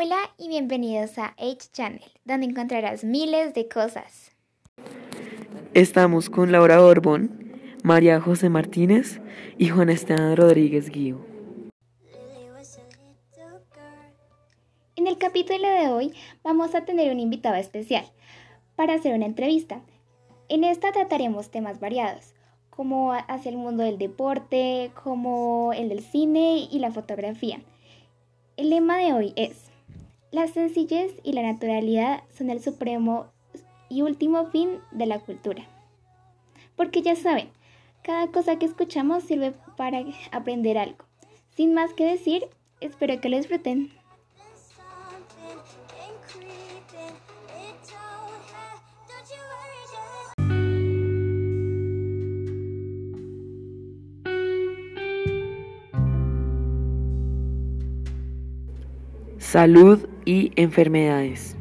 Hola y bienvenidos a H Channel, donde encontrarás miles de cosas. Estamos con Laura Borbón, María José Martínez y Juan Esteban Rodríguez Guío. En el capítulo de hoy vamos a tener un invitado especial para hacer una entrevista. En esta trataremos temas variados, como hacia el mundo del deporte, como el del cine y la fotografía. El lema de hoy es la sencillez y la naturalidad son el supremo y último fin de la cultura. Porque ya saben, cada cosa que escuchamos sirve para aprender algo. Sin más que decir, espero que lo disfruten. Salud y enfermedades.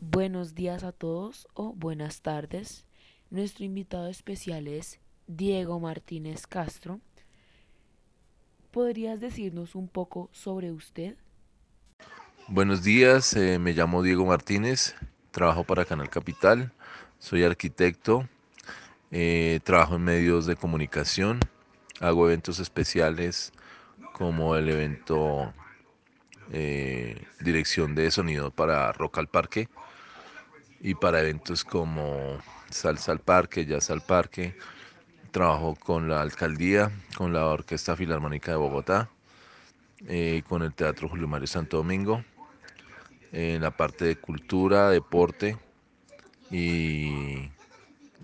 Buenos días a todos o buenas tardes. Nuestro invitado especial es Diego Martínez Castro. ¿Podrías decirnos un poco sobre usted? Buenos días, eh, me llamo Diego Martínez, trabajo para Canal Capital, soy arquitecto, eh, trabajo en medios de comunicación, hago eventos especiales como el evento eh, Dirección de Sonido para Rock al Parque y para eventos como Salsa al Parque, Jazz al Parque. Trabajo con la alcaldía, con la Orquesta Filarmónica de Bogotá, eh, con el Teatro Julio Mario Santo Domingo, en la parte de cultura, deporte y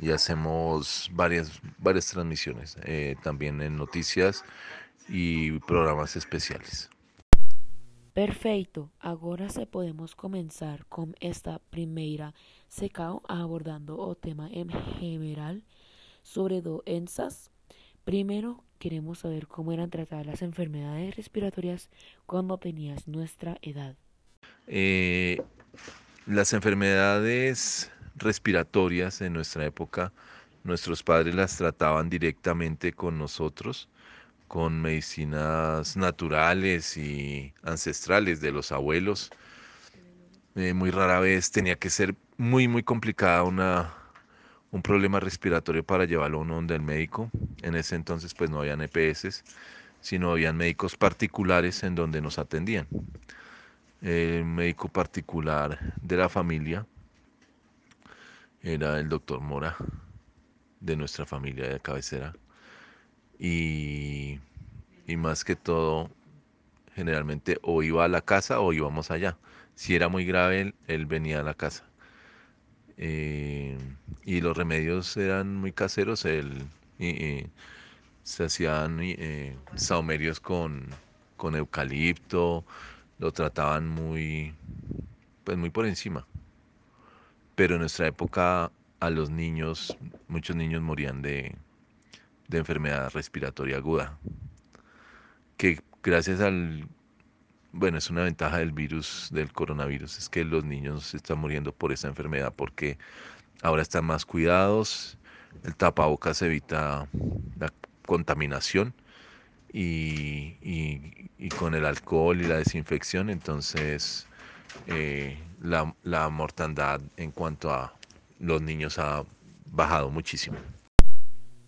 y hacemos varias, varias transmisiones, eh, también en noticias y programas especiales. Perfecto, ahora se podemos comenzar con esta primera secao abordando o tema en general sobre doenças. Primero queremos saber cómo eran tratadas las enfermedades respiratorias cuando tenías nuestra edad. Eh, las enfermedades respiratorias en nuestra época, nuestros padres las trataban directamente con nosotros, con medicinas naturales y ancestrales de los abuelos. Eh, muy rara vez tenía que ser muy, muy complicada una, un problema respiratorio para llevarlo a uno donde el médico. En ese entonces pues no habían EPS, sino habían médicos particulares en donde nos atendían. El médico particular de la familia era el doctor Mora de nuestra familia de cabecera y, más que todo generalmente o iba a la casa o íbamos allá. Si era muy grave él, venía a la casa. Eh, y los remedios eran muy caseros él se hacían eh, con, con eucalipto lo trataban muy pues muy por encima. Pero en nuestra época a los niños, muchos niños morían de, enfermedad respiratoria aguda, que gracias al, bueno, es una ventaja del virus, del coronavirus, es que los niños están muriendo por esa enfermedad porque ahora están más cuidados, el tapabocas evita la contaminación y, y con el alcohol y la desinfección, entonces eh, la, la mortandad en cuanto a los niños ha bajado muchísimo.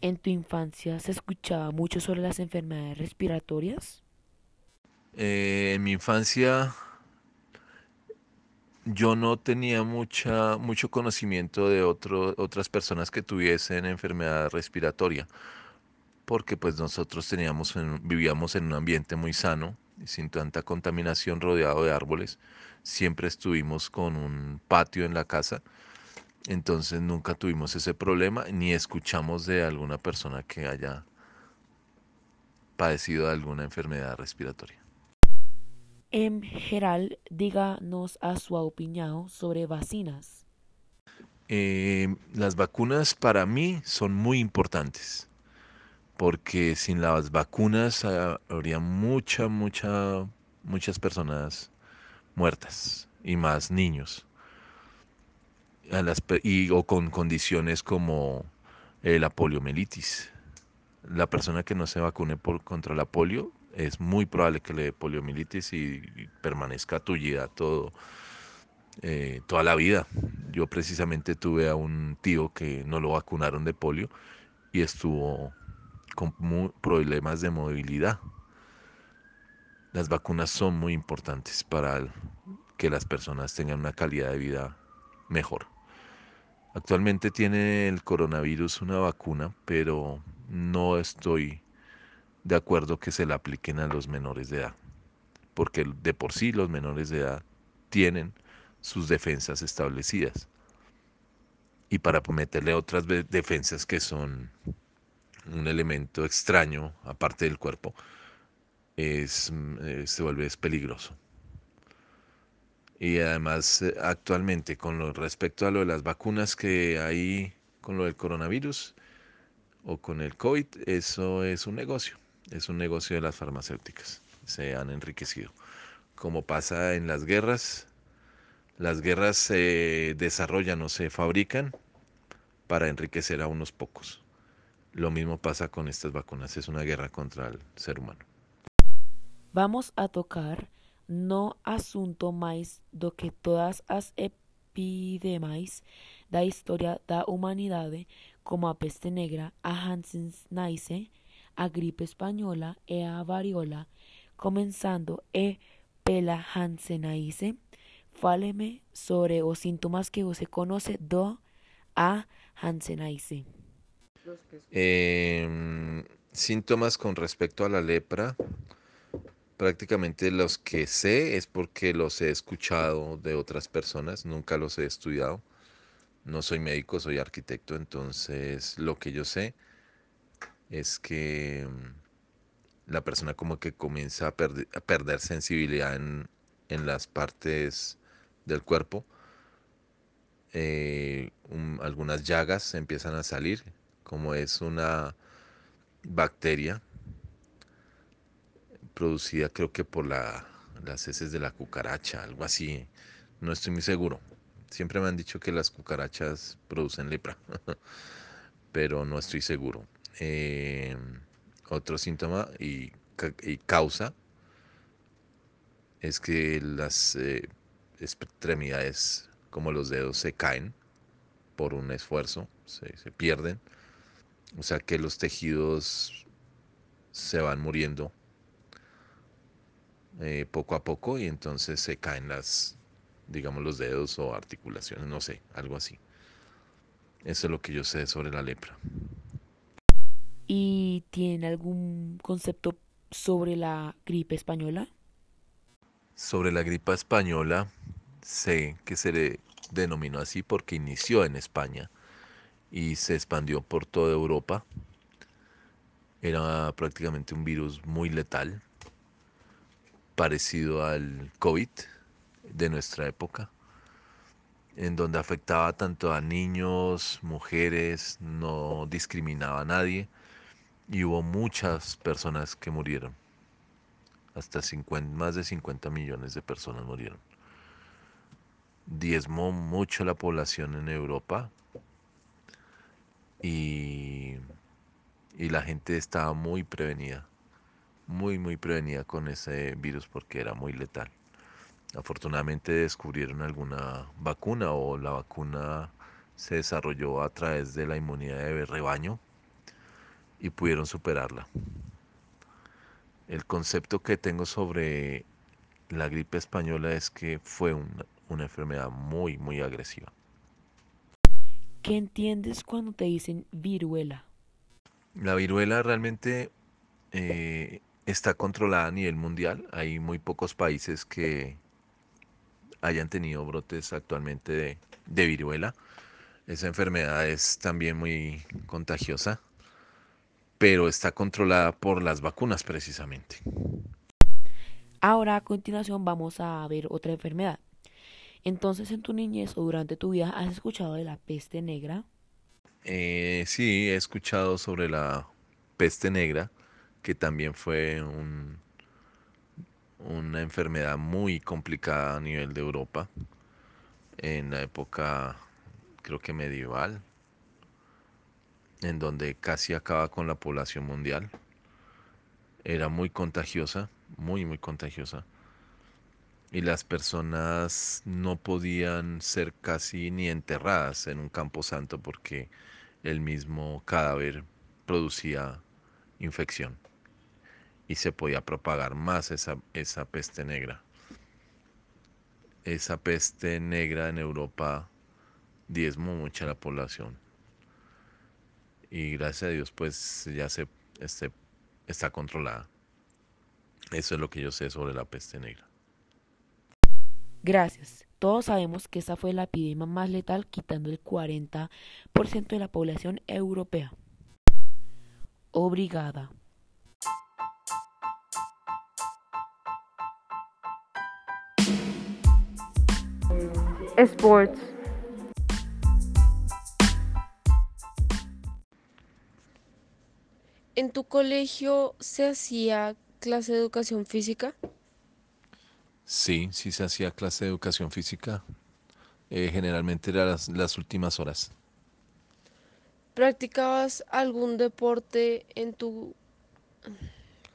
¿En tu infancia se escuchaba mucho sobre las enfermedades respiratorias? Eh, en mi infancia yo no tenía mucha, mucho conocimiento de otras personas que tuviesen enfermedad respiratoria, porque pues nosotros teníamos, vivíamos en un ambiente muy sano, sin tanta contaminación, rodeado de árboles siempre estuvimos con un patio en la casa, entonces nunca tuvimos ese problema ni escuchamos de alguna persona que haya padecido de alguna enfermedad respiratoria. En general, díganos a su opinión sobre vacinas. Eh, las vacunas para mí son muy importantes porque sin las vacunas ah, habría mucha, mucha, muchas personas muertas y más niños. Y, o con condiciones como eh, la poliomielitis. La persona que no se vacune por, contra la polio es muy probable que le dé poliomielitis y, permanezca tullida todo, eh, toda la vida. Yo precisamente tuve a un tío que no lo vacunaron de polio y estuvo con problemas de movilidad. Las vacunas son muy importantes para que las personas tengan una calidad de vida mejor. Actualmente tiene el coronavirus una vacuna, pero no estoy de acuerdo que se la apliquen a los menores de edad, porque de por sí los menores de edad tienen sus defensas establecidas. Y para meterle otras defensas que son un elemento extraño, aparte del cuerpo, es, eh, se vuelve peligroso. Y además, eh, actualmente, con lo, respecto a lo de las vacunas que hay con lo del coronavirus o con el COVID, eso es un negocio, es un negocio de las farmacéuticas, se han enriquecido. Como pasa en las guerras, las guerras se desarrollan o se fabrican para enriquecer a unos pocos. Lo mismo pasa con estas vacunas, es una guerra contra el ser humano. Vamos a tocar no asunto mais do que todas as epidemias da história da humanidade, como a peste negra, a Hanseníase, a gripe espanhola e a variola, começando e. Pela Hanseníase, fáleme sobre os sintomas que você conhece do a Hanseníase. Eh, síntomas con respecto a la lepra prácticamente los que sé es porque los he escuchado de otras personas, nunca los he estudiado. No soy médico, soy arquitecto, entonces lo que yo sé es que mm, la persona como que comienza a, perder sensibilidad en, las partes del cuerpo. Eh, algunas llagas empiezan a salir, como es una bacteria producida creo que por la, las heces de la cucaracha, algo así. No estoy muy seguro. Siempre me han dicho que las cucarachas producen lepra, pero no estoy seguro. Eh, otro síntoma y, causa es que las eh, extremidades como los dedos se caen por un esfuerzo, se pierden. O sea que los tejidos se van muriendo eh, poco a poco y entonces se caen las, digamos, los dedos o articulaciones, no sé, algo así. Eso es lo que yo sé sobre la lepra. ¿Y tiene algún concepto sobre la gripe española? Sobre la gripe española, sé que se le denominó así porque inició en España y se expandió por toda Europa. Era prácticamente un virus muy letal parecido al COVID de nuestra época, en donde afectaba tanto a niños, mujeres, no discriminaba a nadie y hubo muchas personas que murieron. Hasta 50, más de 50 millones de personas murieron. Diezmó mucho la población en Europa y, y la gente estaba muy prevenida muy, muy prevenida con ese virus porque era muy letal. Afortunadamente descubrieron alguna vacuna o la vacuna se desarrolló a través de la inmunidad de rebaño y pudieron superarla. El concepto que tengo sobre la gripe española es que fue una, una enfermedad muy, muy agresiva. ¿Qué entiendes cuando te dicen viruela? La viruela realmente eh, está controlada a nivel mundial. Hay muy pocos países que hayan tenido brotes actualmente de, viruela. Esa enfermedad es también muy contagiosa, pero está controlada por las vacunas precisamente. Ahora a continuación vamos a ver otra enfermedad. Entonces en tu niñez o durante tu vida has escuchado de la peste negra? Eh, sí, he escuchado sobre la peste negra que también fue un, una enfermedad muy complicada a nivel de Europa en la época creo que medieval en donde casi acaba con la población mundial era muy contagiosa, muy, muy contagiosa. Y las personas no podían ser casi ni enterradas en un campo santo porque el mismo cadáver producía infección y se podía propagar más esa, esa peste negra. Esa peste negra en Europa diezmó mucho a la población. Y gracias a Dios pues ya se este, está controlada. Eso es lo que yo sé sobre la peste negra. Gracias. Todos sabemos que esa fue la epidemia más letal, quitando el 40% de la población europea. Obrigada. Sports. ¿En tu colegio se hacía clase de educación física? Sí, sí se hacía clase de educación física. Eh, generalmente eran las, las últimas horas. ¿Practicabas algún deporte en tu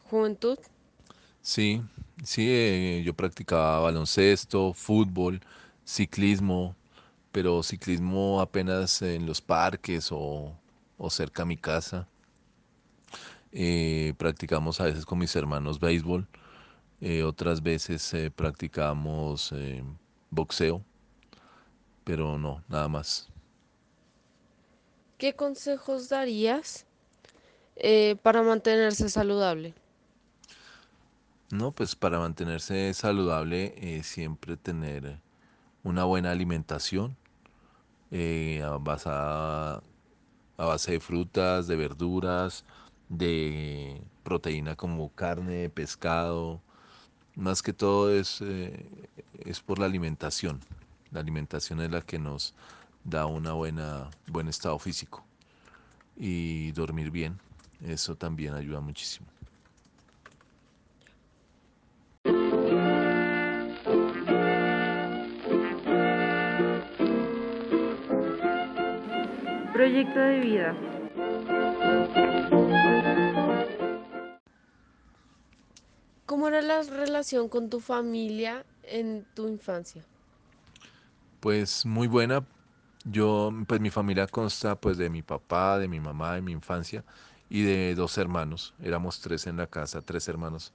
juventud? Sí, sí, eh, yo practicaba baloncesto, fútbol, ciclismo, pero ciclismo apenas en los parques o, o cerca a mi casa. Eh, practicamos a veces con mis hermanos béisbol, eh, otras veces eh, practicamos boxeo, pero no, nada más. ¿Qué consejos darías para mantenerse saludable? No, pues para mantenerse saludable, siempre tener una buena alimentación eh, basada a base de frutas, de verduras, de proteína como carne, pescado. Más que todo es, eh, es por la alimentación. La alimentación es la que nos da buena, buen estado físico. Y dormir bien, eso también ayuda muchísimo. Proyecto de vida. ¿Cómo era la relación con tu familia en tu infancia? Pues muy buena. Yo, pues mi familia consta pues de mi papá, de mi mamá, de mi infancia y de dos hermanos. Éramos tres en la casa, tres hermanos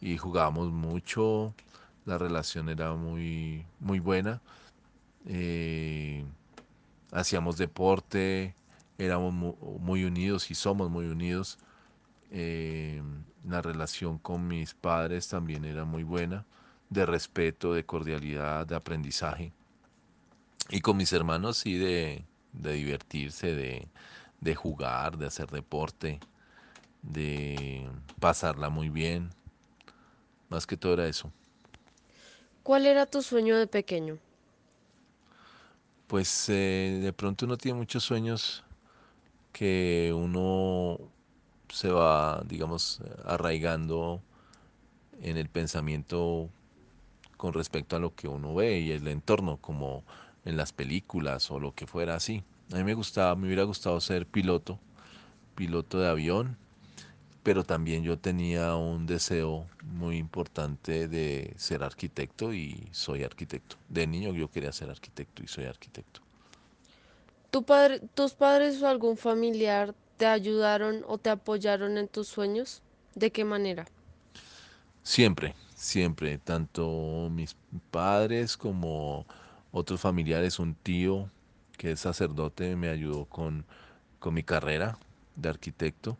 y jugábamos mucho. La relación era muy, muy buena. eh, hacíamos deporte, éramos mu- muy unidos y somos muy unidos. eh, la relación con mis padres también era muy buena, de respeto, de cordialidad, de aprendizaje. Y con mis hermanos sí de, de divertirse, de, de jugar, de hacer deporte, de pasarla muy bien. Más que todo era eso. ¿Cuál era tu sueño de pequeño? Pues eh, de pronto uno tiene muchos sueños que uno se va, digamos, arraigando en el pensamiento con respecto a lo que uno ve y el entorno, como en las películas o lo que fuera así. A mí me gustaba, me hubiera gustado ser piloto, piloto de avión, pero también yo tenía un deseo muy importante de ser arquitecto y soy arquitecto. De niño yo quería ser arquitecto y soy arquitecto. ¿Tu padre, tus padres o algún familiar te ayudaron o te apoyaron en tus sueños? ¿De qué manera? Siempre, siempre, tanto mis padres como otros familiares, un tío que es sacerdote me ayudó con, con mi carrera de arquitecto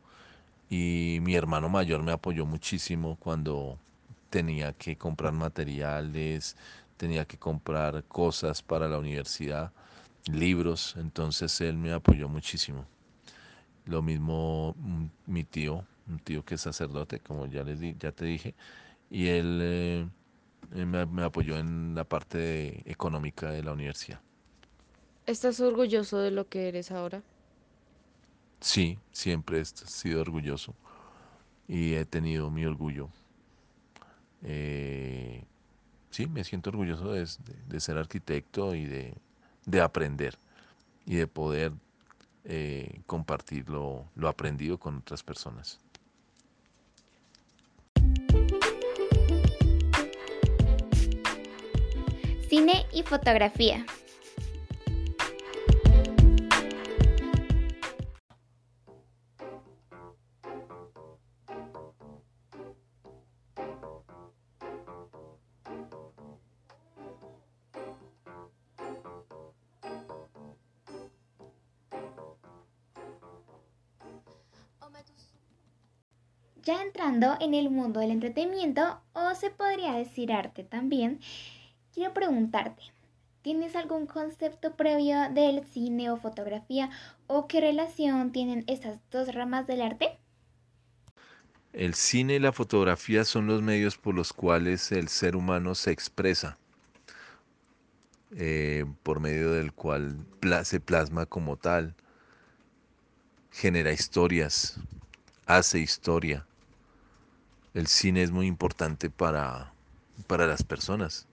y mi hermano mayor me apoyó muchísimo cuando tenía que comprar materiales, tenía que comprar cosas para la universidad, libros, entonces él me apoyó muchísimo. Lo mismo mm, mi tío, un tío que es sacerdote, como ya les di- ya te dije, y él eh, eh, me, apoyó en la parte económica de la universidad. ¿Estás orgulloso de lo que eres ahora? Sí, siempre he sido orgulloso y he tenido mi orgullo. Eh, sí, me siento orgulloso de, ser arquitecto y de, aprender y de poder eh, compartir lo, lo aprendido con otras personas. Cine y fotografía. En el mundo del entretenimiento, o se podría decir arte también, quiero preguntarte, ¿tienes algún concepto previo del cine o fotografía o qué relación tienen estas dos ramas del arte? El cine y la fotografía son los medios por los cuales el ser humano se expresa, eh, por medio del cual se plasma como tal, genera historias, hace historia el cine es muy importante para, para las personas,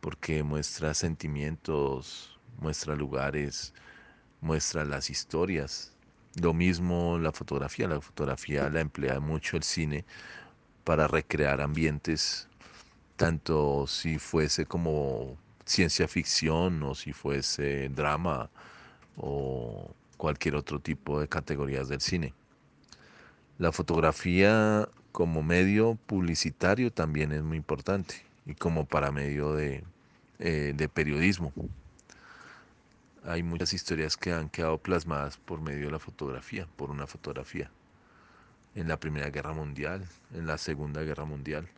porque muestra sentimientos, muestra lugares, muestra las historias. Lo mismo la fotografía, la fotografía la emplea mucho el cine para recrear ambientes, tanto si fuese como ciencia ficción o si fuese drama o cualquier otro tipo de categorías del cine. La fotografía como medio publicitario también es muy importante y como para medio de, eh, de periodismo. Hay muchas historias que han quedado plasmadas por medio de la fotografía, por una fotografía. En la Primera Guerra Mundial, en la Segunda Guerra Mundial.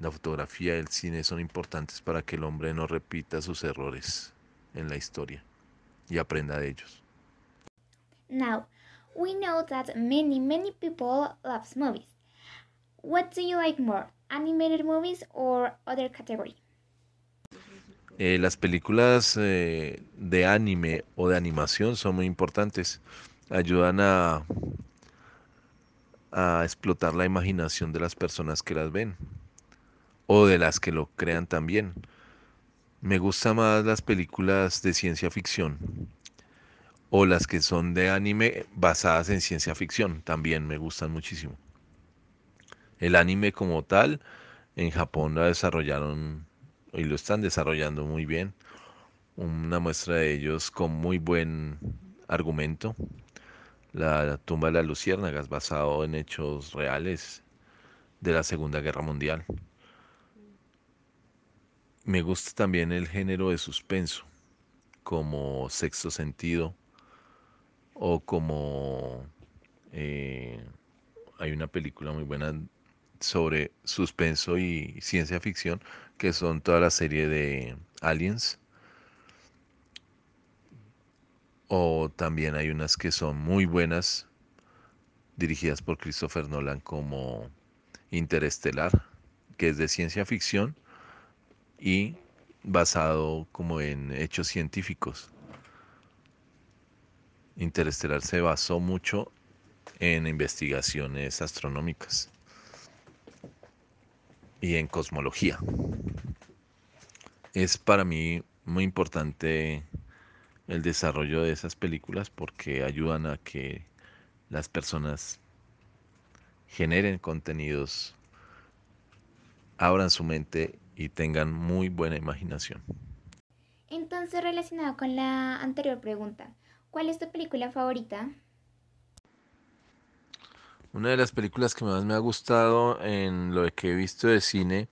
La fotografía y el cine son importantes para que el hombre no repita sus errores en la historia y aprenda de ellos. Now, we know that many, many people love movies. What do you like more, animated movies or other category? Eh, las películas eh, de anime o de animación son muy importantes. Ayudan a, a explotar la imaginación de las personas que las ven o de las que lo crean también. Me gustan más las películas de ciencia ficción o las que son de anime basadas en ciencia ficción, también me gustan muchísimo. El anime como tal, en Japón lo desarrollaron y lo están desarrollando muy bien. Una muestra de ellos con muy buen argumento. La tumba de las luciérnagas, basado en hechos reales de la Segunda Guerra Mundial. Me gusta también el género de suspenso, como Sexto Sentido, o como eh, hay una película muy buena sobre suspenso y ciencia ficción, que son toda la serie de Aliens. O también hay unas que son muy buenas, dirigidas por Christopher Nolan, como Interestelar, que es de ciencia ficción y basado como en hechos científicos. Interestelar se basó mucho en investigaciones astronómicas y en cosmología. Es para mí muy importante el desarrollo de esas películas porque ayudan a que las personas generen contenidos, abran su mente y tengan muy buena imaginación. Entonces, relacionado con la anterior pregunta, ¿Cuál es tu película favorita? Una de las películas que más me ha gustado en lo que he visto de cine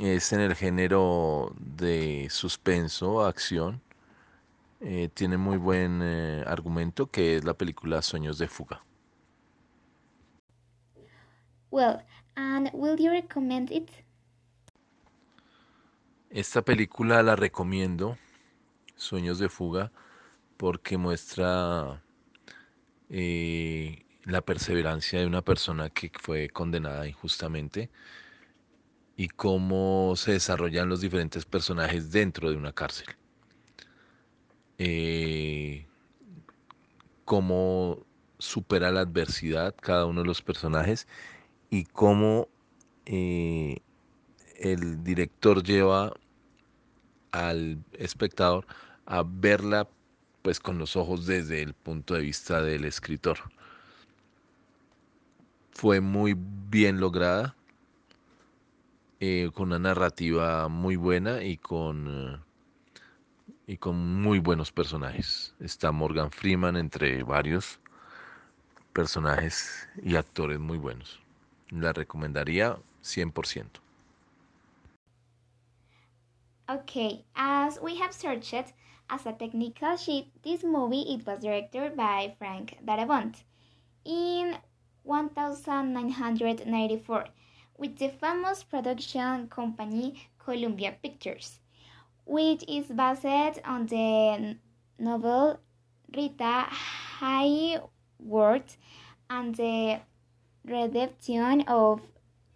es en el género de suspenso, acción. Eh, tiene muy buen eh, argumento que es la película Sueños de Fuga. Well, and will you recommend it? Esta película la recomiendo, Sueños de Fuga porque muestra eh, la perseverancia de una persona que fue condenada injustamente y cómo se desarrollan los diferentes personajes dentro de una cárcel. Eh, cómo supera la adversidad cada uno de los personajes y cómo eh, el director lleva al espectador a verla pues con los ojos desde el punto de vista del escritor. Fue muy bien lograda. eh, con una narrativa muy buena y con, y con muy buenos personajes. Está Morgan Freeman entre varios personajes y actores muy buenos. La recomendaría 100%. Okay, as we have searched as a technical sheet, this movie it was directed by Frank Darabont in 1994 with the famous production company Columbia Pictures, which is based on the novel Rita Hayworth and the redemption of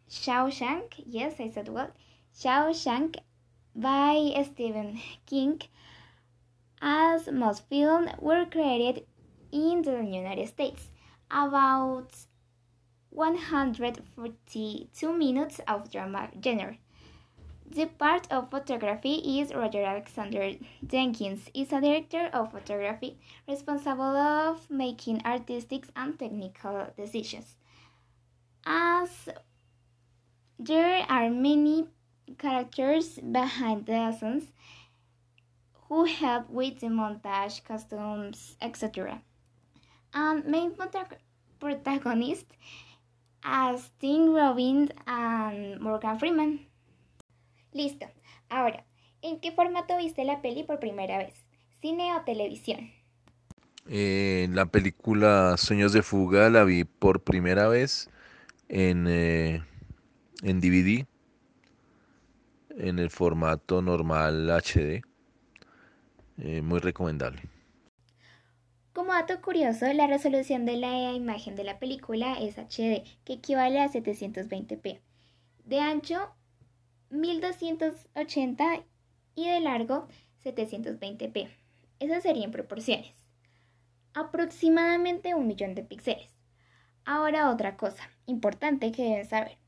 Shawshank, yes, I said well, Shawshank by Stephen King, as most films were created in the United States. About 142 minutes of drama genre. The part of photography is Roger Alexander Jenkins, is a director of photography responsible of making artistic and technical decisions. As there are many characters behind the scenes who help with the montage, costumes, etc. And main protagonist as Tim Robbins and Morgan Freeman. Listo. Ahora, ¿en qué formato viste la peli por primera vez? ¿Cine o televisión? Eh, la película Sueños de Fuga la vi por primera vez en, eh, en DVD, en el formato normal HD. Eh, muy recomendable. Como dato curioso, la resolución de la imagen de la película es HD, que equivale a 720p. De ancho, 1280 y de largo, 720p. Esas serían proporciones. Aproximadamente un millón de píxeles. Ahora otra cosa importante que deben saber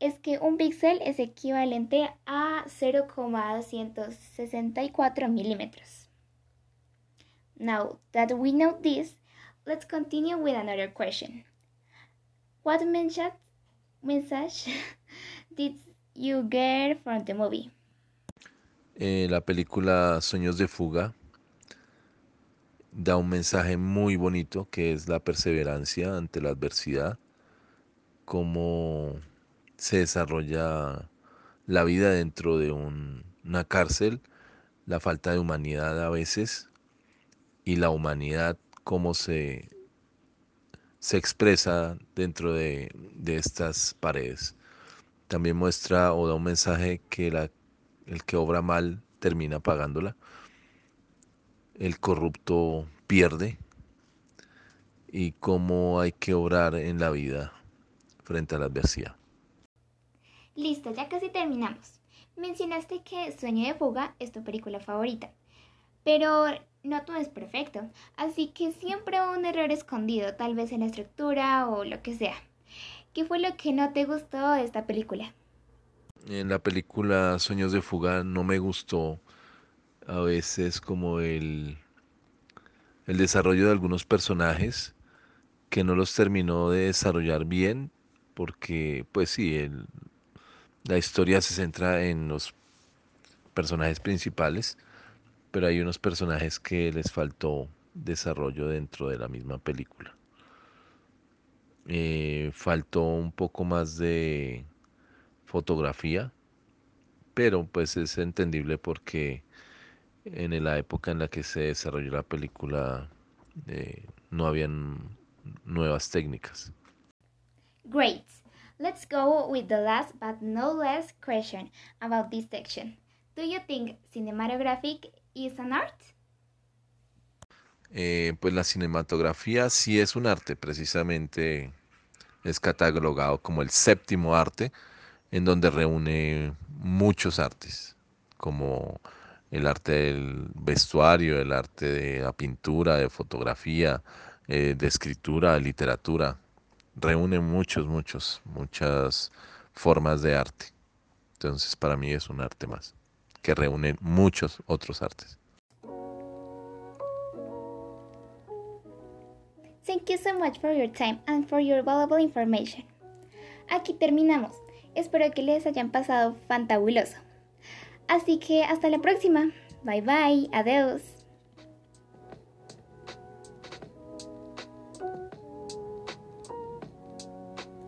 es que un píxel es equivalente a 0,264 milímetros. Now that we know this, let's continue with another question. What message, did you get from the movie? Eh, la película Sueños de Fuga da un mensaje muy bonito que es la perseverancia ante la adversidad, cómo se desarrolla la vida dentro de una cárcel, la falta de humanidad a veces y la humanidad cómo se, se expresa dentro de, de, estas paredes. También muestra o da un mensaje que la, el que obra mal termina pagándola, el corrupto pierde y cómo hay que obrar en la vida frente a la adversidad. Listo, ya casi terminamos. Mencionaste que Sueño de Fuga es tu película favorita, pero no todo es perfecto, así que siempre hubo un error escondido, tal vez en la estructura o lo que sea. ¿Qué fue lo que no te gustó de esta película? En la película Sueños de Fuga no me gustó a veces como el, el desarrollo de algunos personajes que no los terminó de desarrollar bien porque pues sí, el, la historia se centra en los personajes principales pero hay unos personajes que les faltó desarrollo dentro de la misma película. Eh, faltó un poco más de fotografía, pero pues es entendible porque en la época en la que se desarrolló la película eh, no habían nuevas técnicas. Great. Let's go with the last but no less question about this section. Do you think cinematographic is an art? Eh, pues la cinematografía sí es un arte, precisamente es catalogado como el séptimo arte, en donde reúne muchos artes, como el arte del vestuario, el arte de la pintura, de fotografía, eh, de escritura, de literatura. Reúne muchos, muchos, muchas formas de arte. Entonces para mí es un arte más que reúnen muchos otros artes. Thank you so much for your time and for your valuable information. Aquí terminamos. Espero que les hayan pasado fantabuloso. Así que hasta la próxima. Bye bye, adiós.